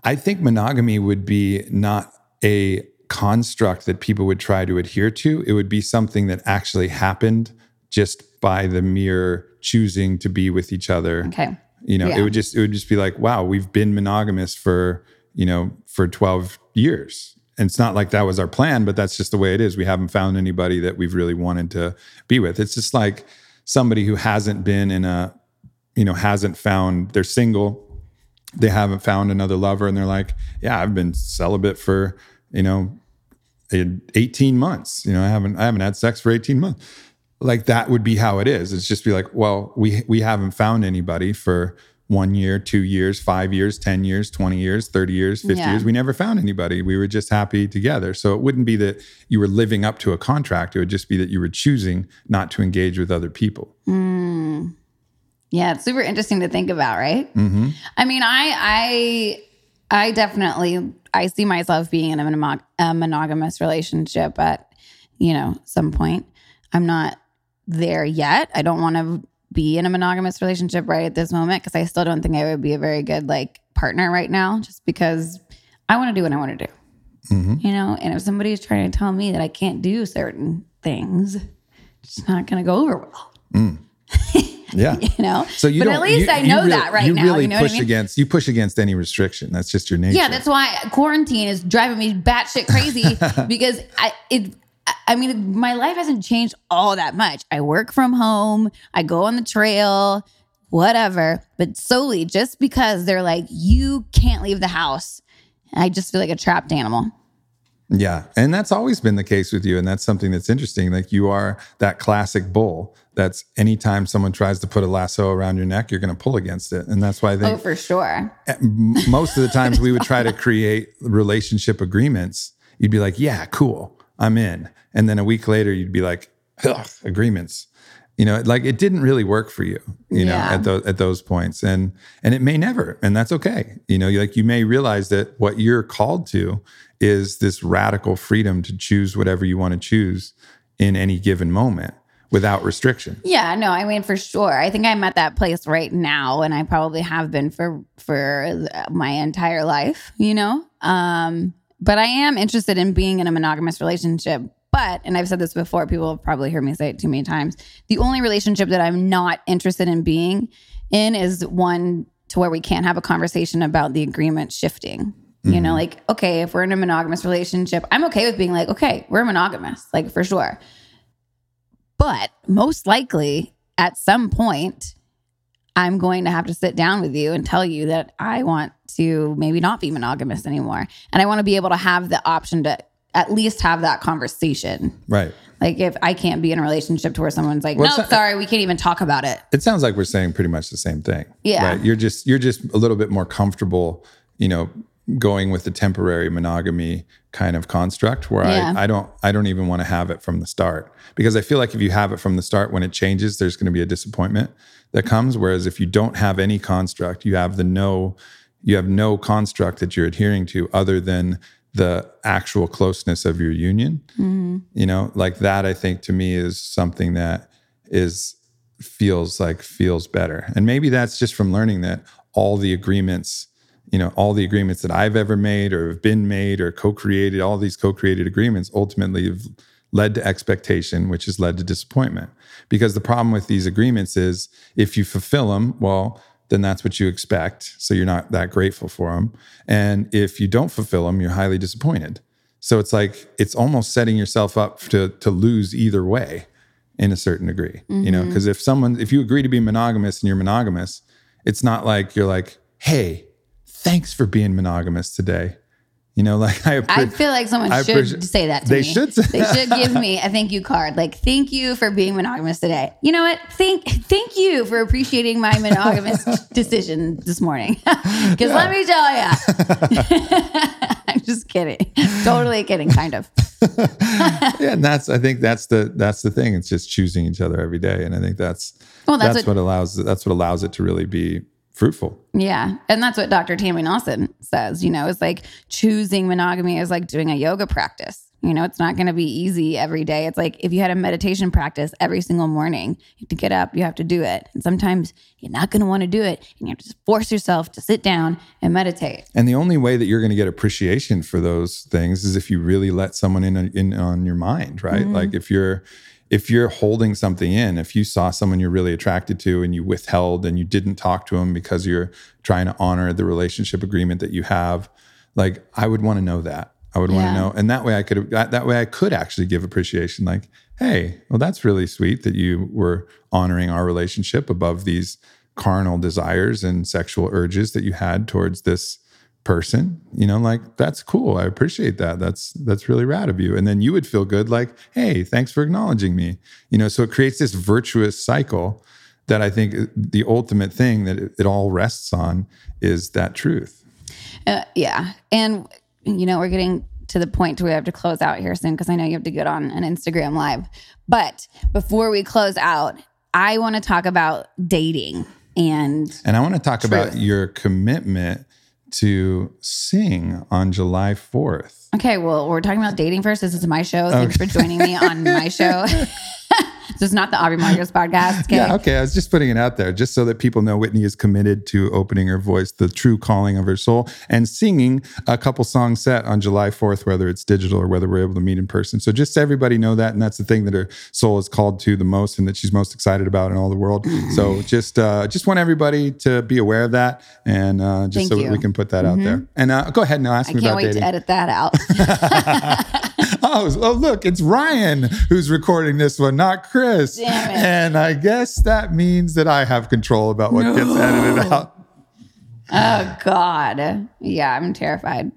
I think monogamy would be not a construct that people would try to adhere to. It would be something that actually happened just by the mere choosing to be with each other. Okay. You know, Yeah. it would just it would just be like, wow, we've been monogamous for, you know, for 12 years. And it's not like that was our plan, but that's just the way it is. We haven't found anybody that we've really wanted to be with. It's just like somebody who hasn't been in a, you know, hasn't found they're single they haven't found another lover and they're like, yeah, I've been celibate for, you know, eh, 18 months. You know, I haven't I haven't had sex for 18 months. Like that would be how it is. It's just be like, well, we we haven't found anybody for one year, two years, five years, 10 years, 20 years, 30 years, 50 Yeah. years. We never found anybody. We were just happy together. So it wouldn't be that you were living up to a contract. It would just be that you were choosing not to engage with other people. Yeah, it's super interesting to think about, right? Mm-hmm. I mean, I, I, I definitely, I see myself being in a, monog- a monogamous relationship at, you know, some point. I'm not there yet. I don't want to be in a monogamous relationship right at this moment because I still don't think I would be a very good like partner right now, just because I want to do what I want to do. Mm-hmm. You know, and if somebody's trying to tell me that I can't do certain things, it's not going to go over well. Yeah. You know, So you but at least you- I know really- that right you now. really you know what I push mean? against you push against any restriction. That's just your nature. Yeah, that's why quarantine is driving me batshit crazy because I it. I mean, my life hasn't changed all that much. I work from home. I go on the trail, whatever. But solely just because they're like, you can't leave the house, I just feel like a trapped animal. Yeah. And that's always been the case with you. And that's something that's interesting. Like you are that classic bull that's anytime someone tries to put a lasso around your neck, you're going to pull against it. And that's why think Oh, for sure. Eh, most of the times we would try to create relationship agreements. You'd be like, yeah, cool, I'm in. And then a week later, you'd be like, Ugh, agreements. You know, like it didn't really work for you, you know, at those at those points. And and it may never, and that's okay. You know, like you may realize that what you're called to is this radical freedom to choose whatever you want to choose in any given moment without restriction. Yeah, no, I mean for sure. I think I'm at that place right now, and I probably have been for for my entire life. You know, um, but I am interested in being in a monogamous relationship. But, and I've said this before, people have probably heard me say it too many times. The only relationship that I'm not interested in being in is one to where we can't have a conversation about the agreement shifting. You know, mm-hmm. like, okay, if we're in a monogamous relationship, I'm okay with being like, okay, we're monogamous, like for sure. But most likely, at some point, I'm going to have to sit down with you and tell you that I want to maybe not be monogamous anymore. And I want to be able to have the option to at least have that conversation. Right. Like if I can't be in a relationship to where someone's like, Well, no, sorry, we can't even talk about it. It sounds like we're saying pretty much the same thing. Yeah. Right? You're just you're just a little bit more comfortable, you know, going with the temporary monogamy kind of construct where Yeah. I, I don't I don't even want to have it from the start. Because I feel like if you have it from the start, when it changes, there's going to be a disappointment that comes. Whereas if you don't have any construct, you have the no, you have no construct that you're adhering to other than the actual closeness of your union mm-hmm. you know like that i think to me is something that is feels like feels better and maybe that's just from learning that all the agreements you know all the agreements that i've ever made or have been made or co-created all these co-created agreements ultimately have led to expectation which has led to disappointment. Because the problem with these agreements is if you fulfill them well then that's what you expect so you're not that grateful for them and if you don't fulfill them you're highly disappointed. So it's like it's almost setting yourself up to to lose either way in a certain degree. You know, mm-hmm. because if someone if you agree to be monogamous and you're monogamous, it's not like you're like, "Hey, thanks for being monogamous today." You know, like I I feel like someone I should appreciate- say that to they me. should say- they should give me a thank you card. Like, thank you for being monogamous today. You know what? Thank thank you for appreciating my monogamous decision this morning. Because let me tell you, I'm just kidding. Totally kidding, kind of. yeah, and that's I think that's the that's the thing. It's just choosing each other every day, and I think that's Well, that's that's, what- what, allows that's what allows it to really be fruitful. Yeah. And that's what Dr. Tammy Nelson says, you know, it's like choosing monogamy is like doing a yoga practice. You know, it's not going to be easy every day. It's like if you had a meditation practice every single morning, you have to get up, you have to do it. And sometimes you're not going to want to do it. And you have to just force yourself to sit down and meditate. And the only way that you're going to get appreciation for those things is if you really let someone in in on your mind, right? Mm-hmm. Like if you're if you're holding something in, if you saw someone you're really attracted to and you withheld and you didn't talk to them because you're trying to honor the relationship agreement that you have, like I would want to know that. I would want to know, and that way I could that, that way I could actually give appreciation. Like, hey, well, that's really sweet that you were honoring our relationship above these carnal desires and sexual urges that you had towards this person you know like that's cool. I appreciate that. That's that's really rad of you. And then you would feel good like hey thanks for acknowledging me. You know so it creates this virtuous cycle that i think the ultimate thing that it, it all rests on is that truth. Uh, yeah. And, you know, we're getting to the point to where we have to close out here soon because I know you have to get on an Instagram live. But before we close out, I want to talk about dating and and i want to talk about your commitment to sing on july 4th Okay, well, we're talking about dating first. This is my show. Thanks for joining me on my show. this is not the Aubrey Marcus podcast. Okay. Yeah, okay. I was just putting it out there just so that people know Whitney is committed to opening her voice, the true calling of her soul, and singing a couple songs set on July 4th, whether it's digital or whether we're able to meet in person. So just so everybody know that. And that's the thing that her soul is called to the most and that she's most excited about in all the world. So just uh, just want everybody to be aware of that and uh, just Thank so that you. Mm-hmm. we can put that out there. And uh, go ahead now, ask I me can't about wait to edit that out. oh, oh, look, it's Ryan who's recording this one, not Chris. Chris. And I guess that means that I have control about what no. gets edited out. Oh, God. Yeah, I'm terrified.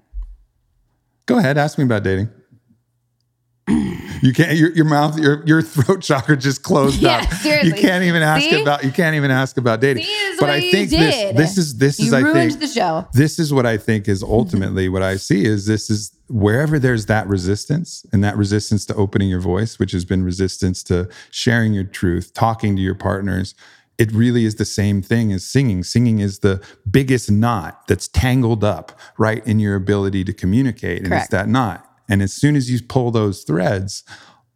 Go ahead. Ask me about dating. you can't your, your mouth your your throat chakra just closed Yeah, up. seriously. You can't even ask See? about you can't even ask about dating. See, this is but what I think this this is this You is I think the show. this is what I think is ultimately what I see is this is wherever there's that resistance and that resistance to opening your voice, which has been resistance to sharing your truth, talking to your partners. It really is the same thing as singing. Singing is the biggest knot that's tangled up right in your ability to communicate. And Correct. it's that knot. And as soon as you pull those threads,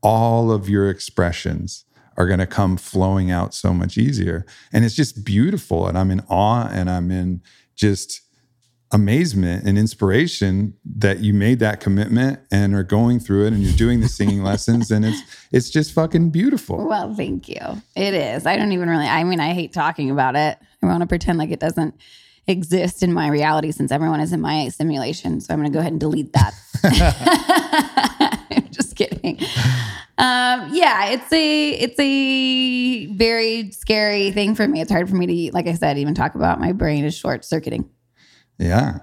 all of your expressions are going to come flowing out so much easier. And it's just beautiful. And I'm in awe and I'm in just amazement and inspiration that you made that commitment and are going through it and you're doing the singing lessons and it's it's just fucking beautiful. Well, thank you. It is. I don't even really, I mean, I hate talking about it. I want to pretend like it doesn't exist in my reality since everyone is in my simulation. So I'm going to go ahead and delete that. I'm just kidding. Um, yeah, it's a it's a very scary thing for me. It's hard for me to, like I said, even talk about. My brain is short circuiting. Yeah.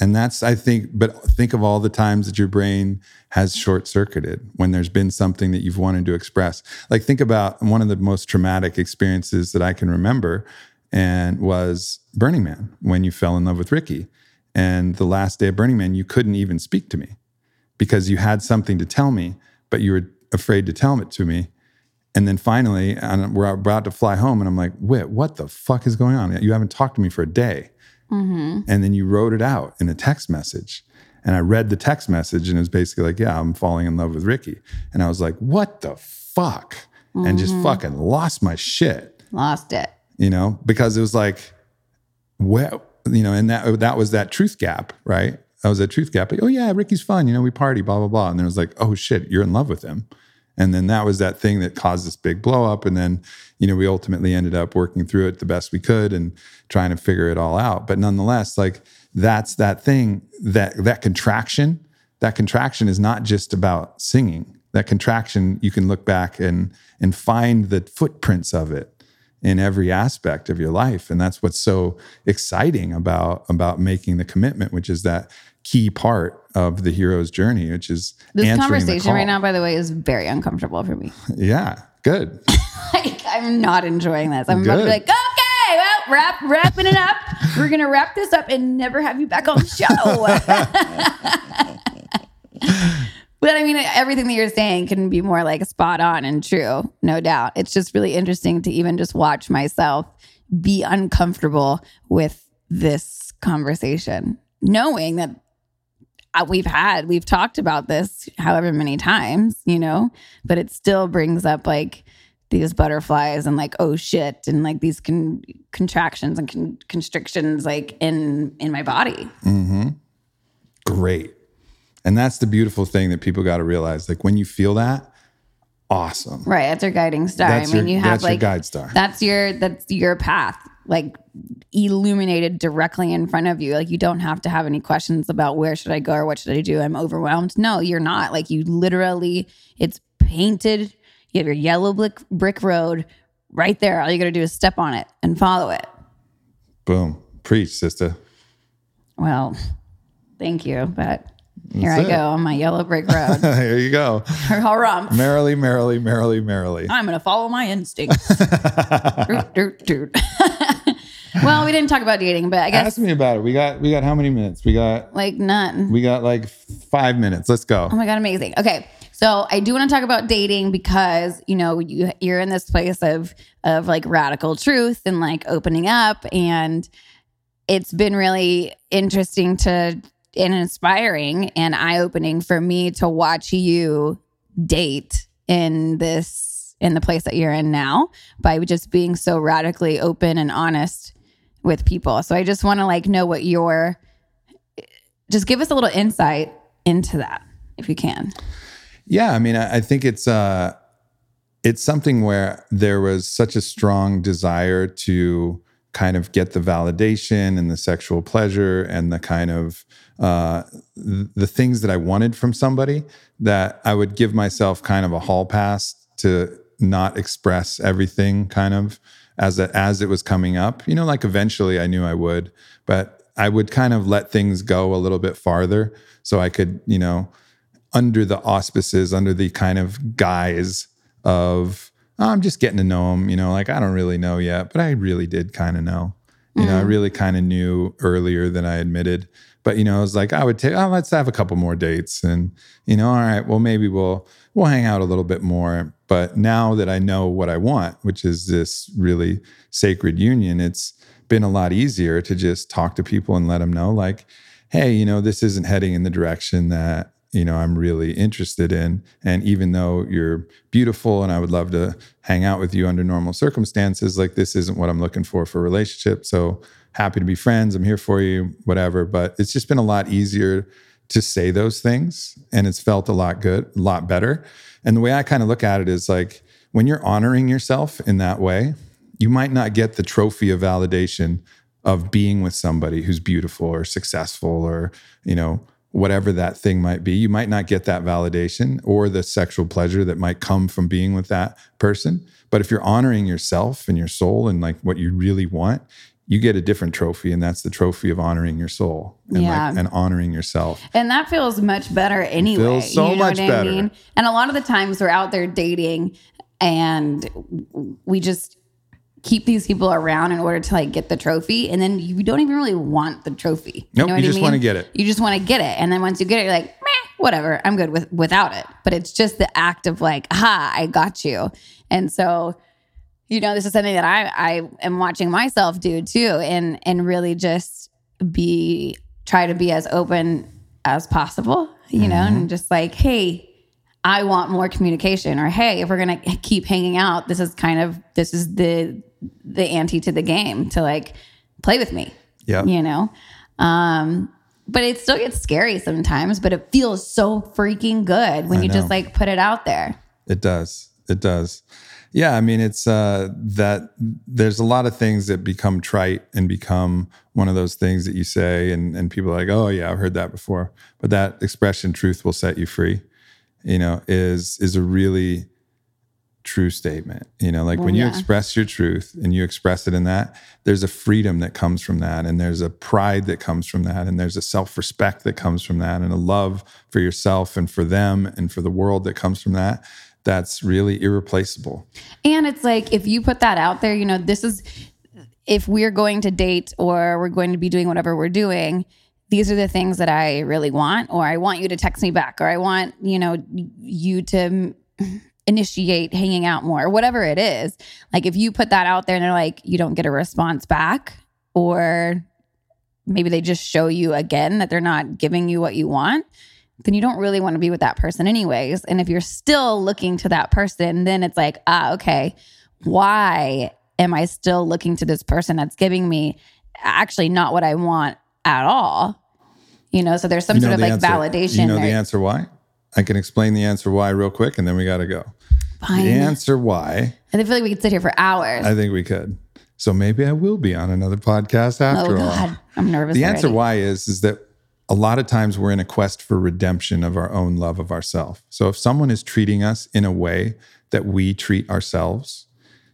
And that's, I think, but think of all the times that your brain has short circuited when there's been something that you've wanted to express. Like, think about one of the most traumatic experiences that I can remember and was Burning Man when you fell in love with Ricky. And the last day of Burning Man, you couldn't even speak to me because you had something to tell me, but you were afraid to tell it to me. And then finally, and we're about to fly home, and I'm like, Wait, what the fuck is going on? You haven't talked to me for a day mm-hmm. and then you wrote it out in a text message. And I read the text message and it was basically like, yeah, I'm falling in love with Ricky. And I was like, what the fuck? And just mm-hmm. fucking lost my shit, Lost it. You know, because it was like, well, you know, and that that was that truth gap, right? That was that truth gap. Like, oh yeah, Ricky's fun, you know, we party, blah, blah, blah. And then it was like, oh shit, you're in love with him. And then that was that thing that caused this big blow up. And then, you know, we ultimately ended up working through it the best we could and trying to figure it all out. But nonetheless, like that's that thing that that contraction, that contraction is not just about singing. That contraction, you can look back and and find the footprints of it in every aspect of your life. And that's what's so exciting about about making the commitment, which is that key part of the hero's journey, which is This conversation right now, by the way, is very uncomfortable for me. Yeah, good. like I'm not enjoying this. I'm about to be like, okay, well, wrap wrapping it up. We're gonna wrap this up and never have you back on the show. but I mean, everything that you're saying can be more like spot on and true, no doubt. It's just really interesting to even just watch myself be uncomfortable with this conversation, knowing that uh, we've had we've talked about this however many times you know but it still brings up like these butterflies and like oh shit and like these con- contractions and con- constrictions like in in my body Mm-hmm. Great. And that's the beautiful thing that people got to realize. Like when you feel that, awesome. right that's your guiding star That's i mean your, you have that's your like guide star. that's your that's your path like illuminated directly in front of you like you don't have to have any questions about where should i go or what should i do i'm overwhelmed no you're not like you literally it's painted you have your yellow brick brick road right there all you gotta do is step on it and follow it Boom. Preach, sister. well thank you but here i it. go on my yellow brick road Here you go. Harumph. Merrily, merrily, merrily, merrily. i'm gonna follow my instincts Doot, doot, doot. well we didn't talk about dating but i guess Ask me about it. We got we got how many minutes? We got like none we got like five minutes. Let's go. Oh my god, amazing. Okay. So I do want to talk about dating because, you know, you you're in this place of of like radical truth and like opening up and it's been really interesting to and inspiring and eye-opening for me to watch you date in this in the place that you're in now by just being so radically open and honest with people. So I just want to like know what your just give us a little insight into that if you can. Yeah, I mean, I, I think it's uh it's something where there was such a strong desire to kind of get the validation and the sexual pleasure and the kind of uh, the things that I wanted from somebody that I would give myself kind of a hall pass to not express everything kind of as a, as it was coming up. You know, like eventually I knew I would, but I would kind of let things go a little bit farther so I could, you know, under the auspices, under the kind of guise of oh, I'm just getting to know him. You know, like I don't really know yet, but I really did kind of know. You know, I really kind of knew earlier than I admitted. But you know, I was like, I would take, oh, let's have a couple more dates, and you know, all right, well, maybe we'll we'll hang out a little bit more. But now that I know what I want, which is this really sacred union, it's been a lot easier to just talk to people and let them know, like, hey, you know, this isn't heading in the direction that you know I'm really interested in. And even though you're beautiful and I would love to hang out with you under normal circumstances, like this isn't what I'm looking for for a relationship. So happy to be friends. I'm here for you, whatever. But it's just been a lot easier to say those things and it's felt a lot good, a lot better. And the way I kind of look at it is like when you're honoring yourself in that way, you might not get the trophy of validation of being with somebody who's beautiful or successful or, you know, whatever that thing might be. You might not get that validation or the sexual pleasure that might come from being with that person. But if you're honoring yourself and your soul and like what you really want, you get a different trophy, and that's the trophy of honoring your soul and Yeah. like and honoring yourself. And that feels much better anyway. feels so you know much what better. I mean? And a lot of the times we're out there dating and we just keep these people around in order to like get the trophy. And then you don't even really want the trophy. Nope, know you what I just mean? wanna get it. You just want to get it. And then once you get it, you're like, Meh, whatever, I'm good with without it. But it's just the act of like, ha, I got you. And so you know, this is something that I I am watching myself do too, and and really just be try to be as open as possible, you know, mm-hmm. and just like, hey, I want more communication, or hey, if we're gonna keep hanging out, this is kind of this is the the ante to the game to like play with me, Yeah. you know. Um, but it still gets scary sometimes, but it feels so freaking good when I you just like put it out there. It does. It does. Yeah, I mean, it's uh, that there's a lot of things that become trite and become one of those things that you say, and and people are like, oh yeah, I've heard that before. But that expression, "truth will set you free," you know, is is a really true statement. You know, like Well, when you yeah. express your truth and you express it in that, there's a freedom that comes from that, and there's a pride that comes from that, and there's a self respect that comes from that, and a love for yourself and for them and for the world that comes from that. That's really irreplaceable. And it's like if you put that out there, you know, this is if we're going to date or we're going to be doing whatever we're doing, these are the things that I really want, or I want you to text me back, or I want, you know, you to initiate hanging out more, whatever it is. Like if you put that out there and they're like, you don't get a response back, or maybe they just show you again that they're not giving you what you want, then you don't really want to be with that person anyways. And if you're still looking to that person, then it's like, ah, okay, why am I still looking to this person that's giving me actually not what I want at all? You know, so there's some You sort know of the like answer. validation. You know the answer why? I can explain the answer why real quick, and then we got to go. Fine. The answer why, And I feel like we could sit here for hours. I think we could. So maybe I will be on another podcast oh, after oh all. I'm nervous. The answer already. why is is that a lot of times we're in a quest for redemption of our own love of ourselves. So if someone is treating us in a way that we treat ourselves,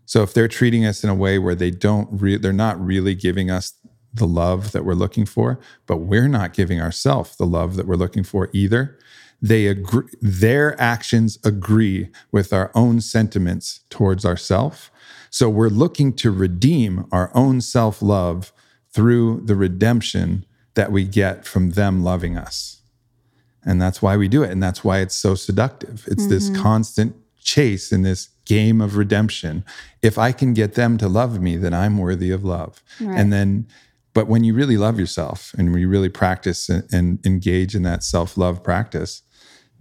so if they're treating us in a way where they don't re- they're not really giving us the love that we're looking for, but we're not giving ourselves the love that we're looking for either. They agree their actions agree with our own sentiments towards ourself. So we're looking to redeem our own self-love through the redemption that we get from them loving us. And that's why we do it. And that's why it's so seductive. It's this mm-hmm. constant chase in this game of redemption. If I can get them to love me, then I'm worthy of love. And then, but when you really love yourself and when you really practice and, and engage in that self love practice,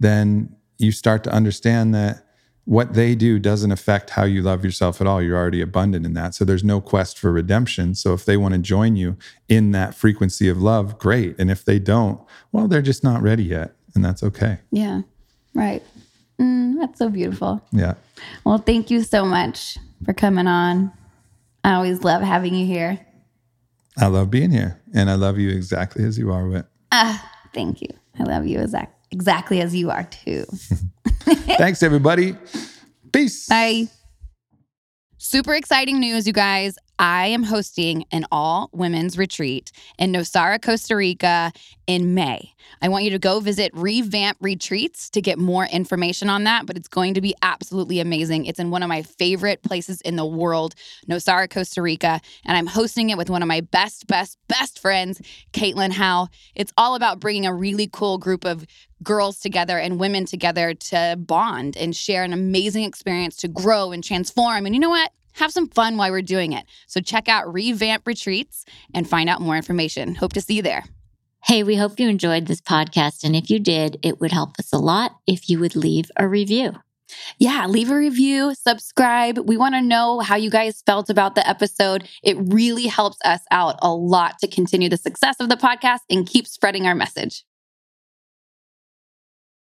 then you start to understand that what they do doesn't affect how you love yourself at all. You're already abundant in that. So there's no quest for redemption. So if they want to join you in that frequency of love, great. And if they don't, well, they're just not ready yet. And that's okay. Yeah, right. Mm, that's so beautiful. Yeah. Well, thank you so much for coming on. I always love having you here. I love being here. And I love you exactly as you are, Whit. Ah, thank you. I love you exact, exactly as you are too. Thanks, everybody. Peace. Bye. Super exciting news, you guys. I am hosting an all women's retreat in Nosara, Costa Rica in May. I want you to go visit Revamp Retreats to get more information on that, but it's going to be absolutely amazing. It's in one of my favorite places in the world, Nosara, Costa Rica, and I'm hosting it with one of my best, best, best friends, Caitlin Howe. It's all about bringing a really cool group of girls together and women together to bond and share an amazing experience to grow and transform. And you know what? Have some fun while we're doing it. So check out Revamp Retreats and find out more information. Hope to see you there. Hey, we hope you enjoyed this podcast. And if you did, it would help us a lot if you would leave a review. Yeah, leave a review, subscribe. We want to know how you guys felt about the episode. It really helps us out a lot to continue the success of the podcast and keep spreading our message.